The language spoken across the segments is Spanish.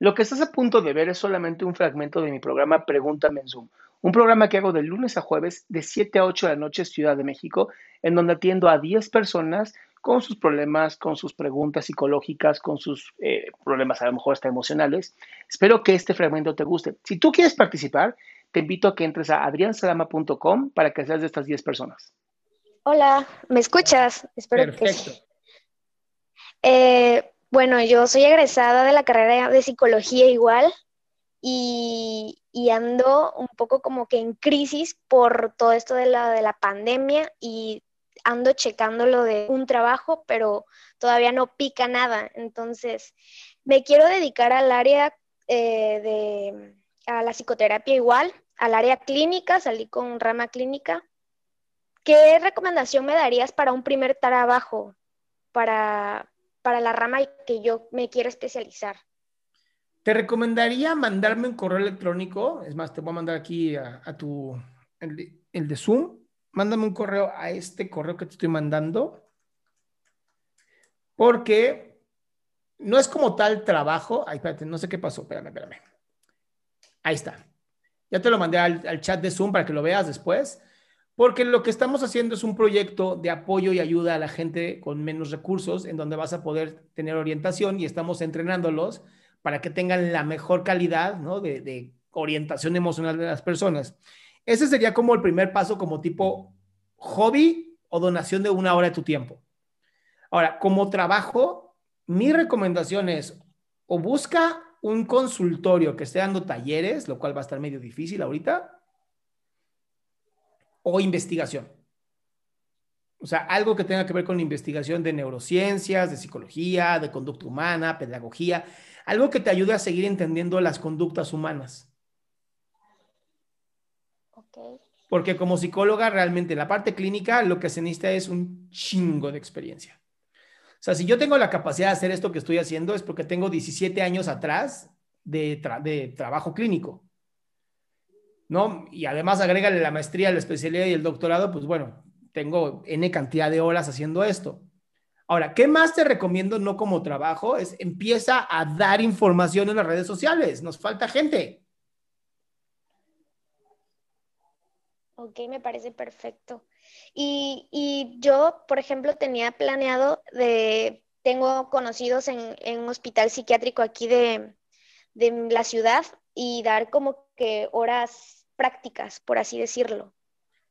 Lo que estás a punto de ver es solamente un fragmento de mi programa Pregúntame en Zoom, un programa que hago de lunes a jueves de 7 a 8 de la noche Ciudad de México, en donde atiendo a 10 personas con sus problemas, con sus preguntas psicológicas, con sus eh, problemas a lo mejor hasta emocionales. Espero que este fragmento te guste. Si tú quieres participar, te invito a que entres a adriansalama.com para que seas de estas 10 personas. Hola, ¿me escuchas? Espero Perfecto. Eh, bueno, yo soy egresada de la carrera de psicología igual y, ando un poco como que en crisis por todo esto de la, de la pandemia y ando checando lo de un trabajo, pero todavía no pica nada. Entonces, me quiero dedicar al área eh, de, a la psicoterapia igual, al área clínica, salí con rama clínica. ¿Qué recomendación me darías para un primer trabajo? Para, para la rama que yo me quiero especializar? Te recomendaría mandarme un correo electrónico. Es más, te voy a mandar aquí a, tu, el, el, de Zoom. Mándame un correo a este correo que te estoy mandando. Porque no es como tal trabajo. Ay, espérate, no sé qué pasó. Espérame, espérame. Ahí está. Ya te lo mandé al, al chat de Zoom para que lo veas después porque lo que estamos haciendo es un proyecto de apoyo y ayuda a la gente con menos recursos, en donde vas a poder tener orientación y estamos entrenándolos para que tengan la mejor calidad de, orientación emocional de las personas. Ese sería como el primer paso como tipo hobby o donación de una hora de tu tiempo. Ahora, como trabajo, mi recomendación es o busca un consultorio que esté dando talleres, lo cual va a estar medio difícil ahorita, o investigación. O sea, algo que tenga que ver con investigación de neurociencias, de psicología, de conducta humana, pedagogía, algo que te ayude a seguir entendiendo las conductas humanas. Porque como psicóloga, realmente la parte clínica lo que se necesita es un chingo de experiencia. O sea, si yo tengo la capacidad de hacer esto que estoy haciendo es porque tengo 17 años atrás de, de trabajo clínico. ¿No? Y además agrégale la maestría, la especialidad y el doctorado, pues bueno, tengo N cantidad de horas haciendo esto. Ahora, ¿qué más te recomiendo no como trabajo? Es empieza a dar información en las redes sociales. Nos falta gente. Ok, me parece perfecto. Y, y yo, por ejemplo, tenía planeado de, tengo conocidos en, en un hospital psiquiátrico aquí de, de la ciudad y dar como que horas prácticas, por así decirlo.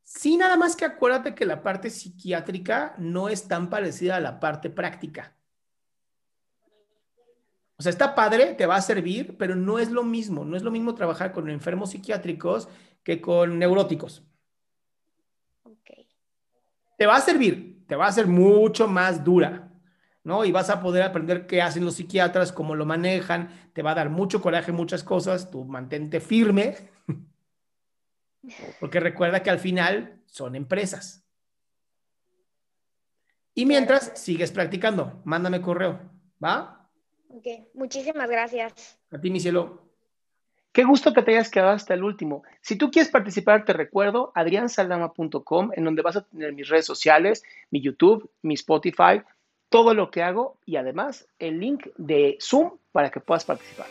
Sí, nada más que acuérdate que la parte psiquiátrica no es tan parecida a la parte práctica. O sea, está padre, te va a servir, pero no es lo mismo. No es lo mismo trabajar con enfermos psiquiátricos que con neuróticos. Te va a servir, te va a ser mucho más dura, ¿no? Y vas a poder aprender qué hacen los psiquiatras, cómo lo manejan, te va a dar mucho coraje, muchas cosas, tú mantente firme, porque recuerda que al final son empresas. Y mientras sigues practicando, mándame correo, ¿va? Ok, muchísimas gracias. A ti, mi cielo. Qué gusto que te hayas quedado hasta el último. Si tú quieres participar, te recuerdo adriansaldama.com, en donde vas a tener mis redes sociales, mi YouTube, mi Spotify, todo lo que hago y además el link de Zoom para que puedas participar.